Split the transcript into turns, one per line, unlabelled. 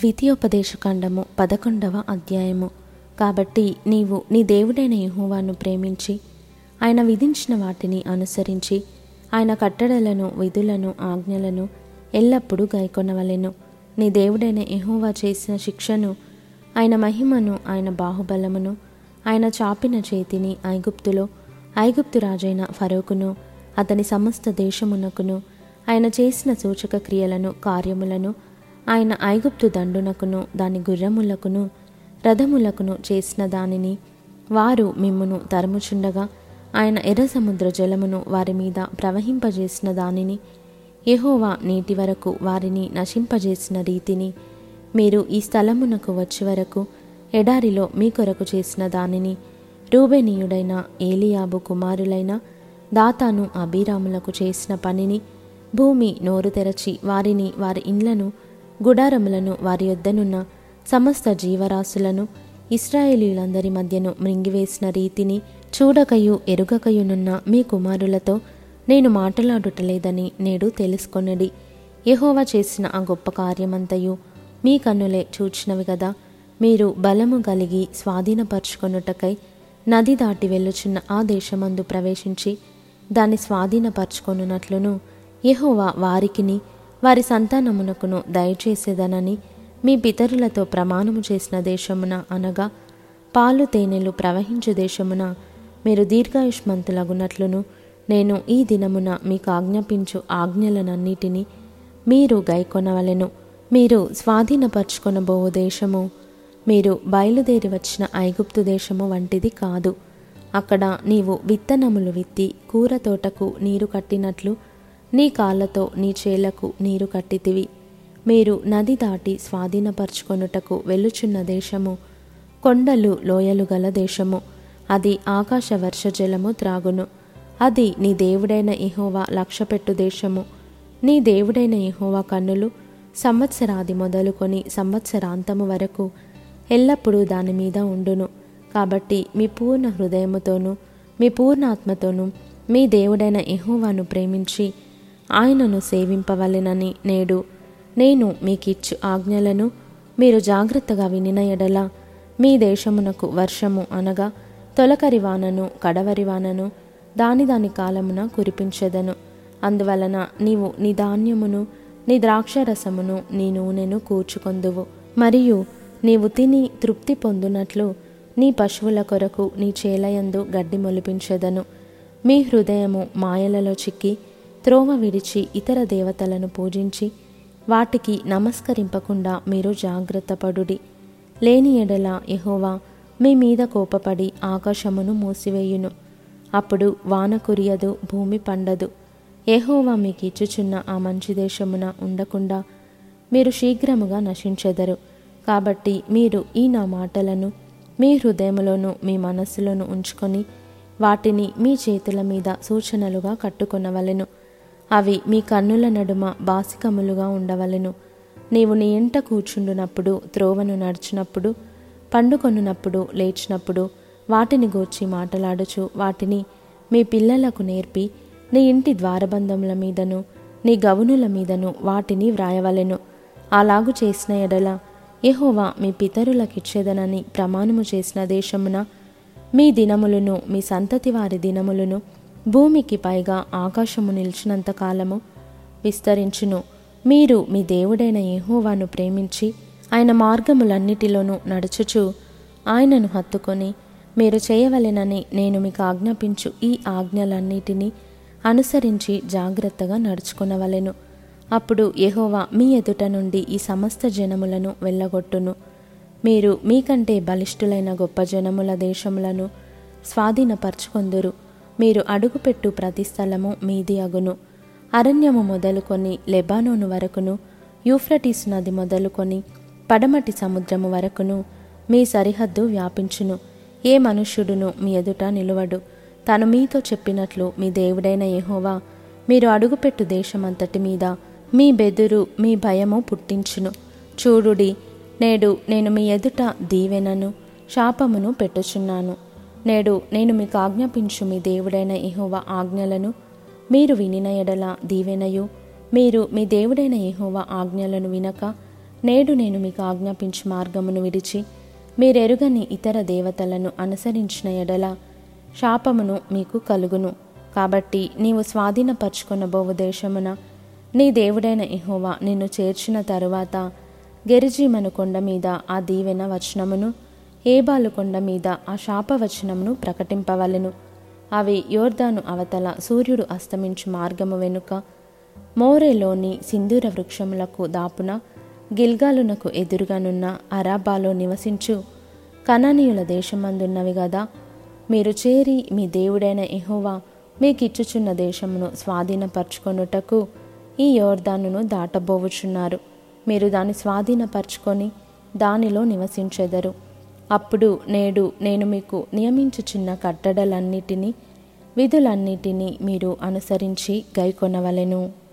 ద్వితీయోపదేశకాండము పదకొండవ అధ్యాయము. కాబట్టి నీవు నీ దేవుడైన యహోవాను ప్రేమించి ఆయన విధించిన వాటిని అనుసరించి ఆయన కట్టడలను విధులను ఆజ్ఞలను ఎల్లప్పుడూ గైకొనవలెను. నీ దేవుడైన యహోవా చేసిన శిక్షను ఆయన మహిమను ఆయన బాహుబలమును ఆయన చాపిన చేతిని ఐగుప్తులో ఐగుప్తు రాజైన ఫరోకును అతని సమస్త దేశమునకును ఆయన చేసిన సూచక క్రియలను కార్యములను ఆయన ఐగుప్తు దండునకును దాని గుర్రములకును రథములకును చేసిన దానిని వారు మిమ్మును తరుముచుండగా ఆయన ఎర్ర సముద్ర జలమును వారి మీద ప్రవహింపజేసిన దానిని యహోవా నీటి వరకు వారిని నశింపజేసిన రీతిని మీరు ఈ స్థలమునకు వచ్చే వరకు ఎడారిలో మీ కొరకు చేసిన దానిని రూబెనీయుడైన ఏలియాబు కుమారులైన దాతాను అభిరాములకు చేసిన పనిని భూమి నోరు తెరచి వారిని వారి ఇండ్లను గుడారములను వారి యొద్దనున్న సమస్త జీవరాశులను ఇస్రాయేలీలందరి మధ్యను మృంగివేసిన రీతిని చూడకయు ఎరుగకయునున్న మీ కుమారులతో నేను మాట్లాడుటలేదని నేడు తెలుసుకొనడి. యహోవా చేసిన ఆ గొప్ప కార్యమంతయు మీ కన్నులే చూచినవి కదా మీరు బలము కలిగి స్వాధీనపరుచుకొనుటకై నది దాటి వెళ్ళుచున్న ఆ దేశమందు ప్రవేశించి దాన్ని స్వాధీనపరచుకొనున్నట్లును యహోవా వారికిని వారి సంతానమునకును దయచేసేదనని మీ పితరులతో ప్రమాణము చేసిన దేశమున అనగా పాలు తేనెలు ప్రవహించు దేశమున మీరు దీర్ఘాయుష్మంతులగునట్లును నేను ఈ దినమున మీకు ఆజ్ఞాపించు ఆజ్ఞలనన్నిటినీ మీరు గైకొనవలెను. మీరు స్వాధీనపరచుకొనబోవు దేశము మీరు బయలుదేరి వచ్చిన ఐగుప్తు దేశము వంటిది కాదు. అక్కడ నీవు విత్తనములు విత్తి కూర తోటకు నీరు కట్టినట్లు నీ కాళ్ళతో నీ చేలకు నీరు కట్టితివి. మీరు నది దాటి స్వాధీనపరుచుకొనుటకు వెళ్ళుచున్న దేశము కొండలు లోయలు గల దేశము అది ఆకాశ వర్షజలము త్రాగును. అది నీ దేవుడైన ఇహోవా లక్ష్యపెట్టు దేశము. నీ దేవుడైన ఇహోవా కన్నులు సంవత్సరాది మొదలుకొని సంవత్సరాంతము వరకు ఎల్లప్పుడూ దాని మీద ఉండును. కాబట్టి మీ పూర్ణ హృదయముతోనూ మీ పూర్ణాత్మతోనూ మీ దేవుడైన ఇహోవాను ప్రేమించి ఆయనను సేవింపవలెనని నేడు నేను మీకిచ్చు ఆజ్ఞలను మీరు జాగ్రత్తగా వినిన ఎడల మీ దేశమునకు వర్షము అనగా తొలకరి వానను కడవరి వానను దాని దాని కాలమున కురిపించెదను. అందువలన నీవు నీ ధాన్యమును నీ ద్రాక్షరసమును నీ నూనెను కూర్చుకొందువు. మరియు నీవు తిని తృప్తి పొందునట్లు నీ పశువుల కొరకు నీ చేలయందు గడ్డి మొలిపించెదను. మీ హృదయము మాయలలో చిక్కి త్రోవ విడిచి ఇతర దేవతలను పూజించి వాటికి నమస్కరింపకుండా మీరు జాగ్రత్తపడుడి లేని ఎడల యహోవా మీ మీద కోపపడి ఆకాశమును మూసివేయును. అప్పుడు వాన కురియదు భూమి పండదు. యెహోవా మీకు ఇచ్చుచున్న ఆ మంచి దేశమున ఉండకుండా మీరు శీఘ్రముగా నశించెదరు. కాబట్టి మీరు ఈ నా మాటలను మీ హృదయములోను మీ మనస్సులోను ఉంచుకొని వాటిని మీ చేతుల మీద సూచనలుగా కట్టుకొనవలెను. అవి మీ కన్నుల నడుమ బాసికములుగా ఉండవలెను. నీవు నీ ఇంట కూర్చుండునప్పుడు త్రోవను నడిచినప్పుడు పండుకొనున్నప్పుడు లేచినప్పుడు వాటిని గూర్చి మాటలాడుచు వాటిని మీ పిల్లలకు నేర్పి నీ ఇంటి ద్వారబంధముల మీదను నీ గవునుల మీదను వాటిని వ్రాయవలెను. అలాగు చేసిన ఎడల ఎహోవా మీ పితరులకిచ్చేదనని ప్రమాణము చేసిన దేశమున మీ దినములను మీ సంతతి వారి దినములను భూమికి పైగా ఆకాశము నిలిచినంత కాలము విస్తరించును. మీరు మీ దేవుడైన యెహోవాను ప్రేమించి ఆయన మార్గములన్నిటిలోనూ నడుచుచు ఆయనను హత్తుకొని మీరు చేయవలెనని నేను మీకు ఆజ్ఞాపించు. ఈ ఆజ్ఞలన్నిటినీ అనుసరించి జాగ్రత్తగా నడుచుకునవలెను. అప్పుడు యహోవా మీ ఎదుట నుండి ఈ సమస్త జనములను వెళ్ళగొట్టును. మీరు మీకంటే బలిష్ఠులైన గొప్ప జనముల దేశములను స్వాధీనపరచుకొందురు. మీరు అడుగుపెట్టు ప్రతి స్థలము మీది అగును. అరణ్యము మొదలుకొని లెబానోను వరకును యూఫ్రటీస్ నది మొదలుకొని పడమటి సముద్రము వరకును మీ సరిహద్దు వ్యాపించును. ఏ మనుష్యుడును మీ ఎదుట నిలువడు. తను మీతో చెప్పినట్లు మీ దేవుడైన యెహోవా మీరు అడుగుపెట్టు దేశమంతటి మీద మీ బెదురు మీ భయము పుట్టించును. చూడుడి నేడు నేను మీ ఎదుట దీవెనను శాపమును పెట్టుచున్నాను. నేడు నేను మీకు ఆజ్ఞాపించు మీ దేవుడైన ఇహోవ ఆజ్ఞలను. మీరు వినిన ఎడల దీవెనయు. మీరు మీ దేవుడైన ఇహోవ ఆజ్ఞలను వినక నేడు నేను మీకు ఆజ్ఞాపించు మార్గమును విడిచి మీరెరుగని ఇతర దేవతలను అనుసరించిన ఎడల శాపమును మీకు కలుగును. కాబట్టి నీవు స్వాధీనపరుచుకున్న దేశమున నీ దేవుడైన ఇహోవా నిన్ను చేర్చిన తరువాత గెరిజీమను కొండ మీద ఆ దీవెన వచనమును ఏబాలుకొండ మీద ఆ శాపవచనమును ప్రకటింపవలెను. అవి యోర్దాను అవతల సూర్యుడు అస్తమించు మార్గము వెనుక మోరేలోని సింధూర వృక్షములకు దాపున గిల్గాలునకు ఎదురుగానున్న అరాబాలో నివసించు కనానీయుల దేశమందున్నవి గదా. మీరు చేరి మీ దేవుడైన ఎహోవా మీకిచ్చుచున్న దేశమును స్వాధీనపరచుకొనుటకు ఈ యోర్దానును దాటబోవుచున్నారు. మీరు దాన్ని స్వాధీనపరచుకొని దానిలో నివసించెదరు. అప్పుడు నేడు నేను మీకు నియమించుచున్న కట్టడలన్నిటినీ విధులన్నిటినీ మీరు అనుసరించి గైకొనవలెను.